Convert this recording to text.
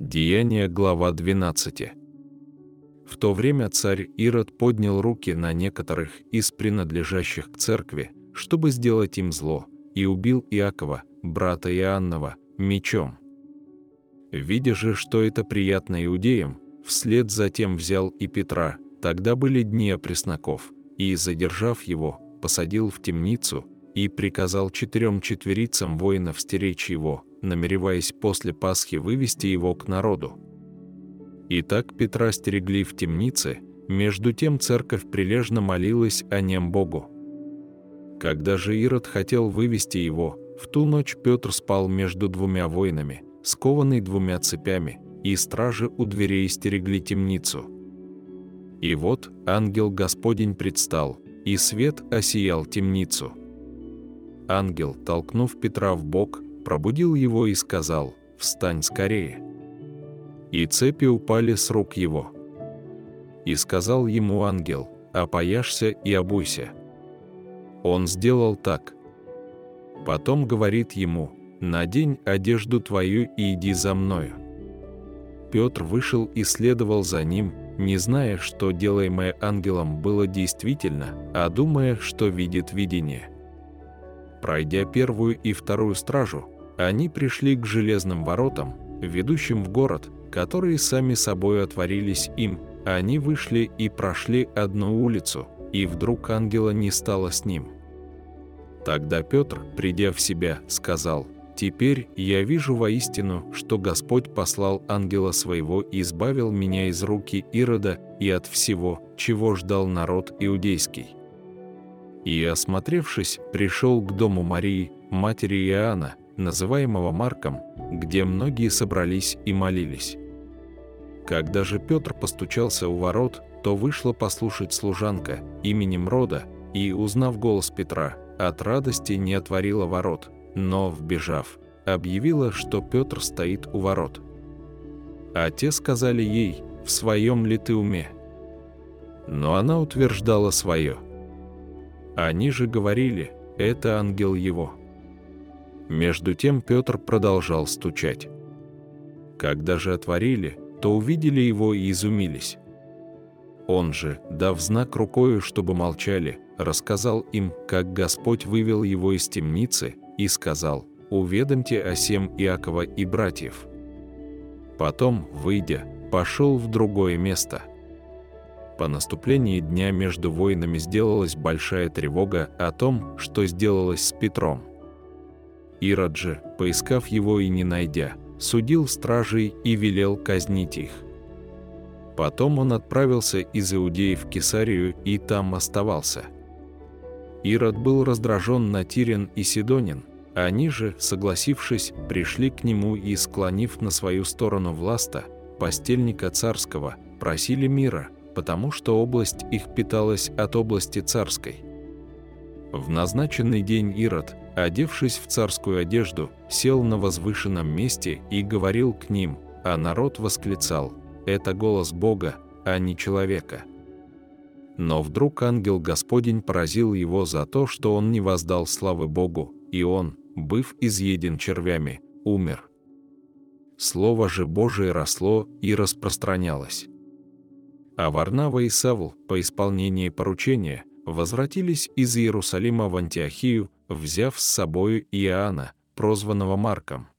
Деяние, глава 12. В то время царь Ирод поднял руки на некоторых из принадлежащих к церкви, чтобы сделать им зло, и убил Иакова, брата Иоаннова, мечом. Видя же, что это приятно иудеям, вслед затем взял и Петра, тогда были дни опресноков, и, задержав его, посадил в темницу и приказал четырем четверицам воинов стеречь его, намереваясь после Пасхи вывести его к народу. Итак, Петра стерегли в темнице, между тем церковь прилежно молилась о нем Богу. Когда же Ирод хотел вывести его, в ту ночь Петр спал между двумя воинами, скованный двумя цепями, и стражи у дверей стерегли темницу. И вот ангел Господень предстал, и свет осиял темницу. Ангел, толкнув Петра в бок, пробудил его и сказал «Встань скорее». И цепи упали с рук его. И сказал ему ангел «Опояшься и обуйся». Он сделал так. Потом говорит ему «Надень одежду твою и иди за мною». Петр вышел и следовал за ним, не зная, что делаемое ангелом было действительно, а думая, что видит видение. Пройдя первую и вторую стражу, они пришли к железным воротам, ведущим в город, которые сами собой отворились им, они вышли и прошли одну улицу, и вдруг ангела не стало с ним. Тогда Петр, придя в себя, сказал, «Теперь я вижу воистину, что Господь послал ангела своего и избавил меня из руки Ирода и от всего, чего ждал народ иудейский». И, осмотревшись, пришел к дому Марии, матери Иоанна, называемого Марком, где многие собрались и молились. Когда же Петр постучался у ворот, то вышла послушать служанка именем Рода, и, узнав голос Петра, от радости не отворила ворот, но, вбежав, объявила, что Петр стоит у ворот. А те сказали ей, в своем ли ты уме? Но она утверждала свое. Они же говорили, это ангел его. Между тем Петр продолжал стучать. Когда же отворили, то увидели его и изумились. Он же, дав знак рукою, чтобы молчали, рассказал им, как Господь вывел его из темницы, и сказал, «Уведомьте о сем Иакова и братьев». Потом, выйдя, пошел в другое место. По наступлении дня между воинами сделалась большая тревога о том, что сделалось с Петром. Ирод же, поискав его и не найдя, судил стражей и велел казнить их. Потом он отправился из Иудеи в Кесарию и там оставался. Ирод был раздражен на Тирин и Сидонин, они же, согласившись, пришли к нему и, склонив на свою сторону власта, постельника царского, просили мира, потому что область их питалась от области царской. В назначенный день Ирод, одевшись в царскую одежду, сел на возвышенном месте и говорил к ним, а народ восклицал «Это голос Бога, а не человека». Но вдруг ангел Господень поразил его за то, что он не воздал славы Богу, и он, быв изъеден червями, умер. Слово же Божие росло и распространялось. А Варнава и Савл по исполнении поручения возвратились из Иерусалима в Антиохию, взяв с собою Иоанна, прозванного Марком.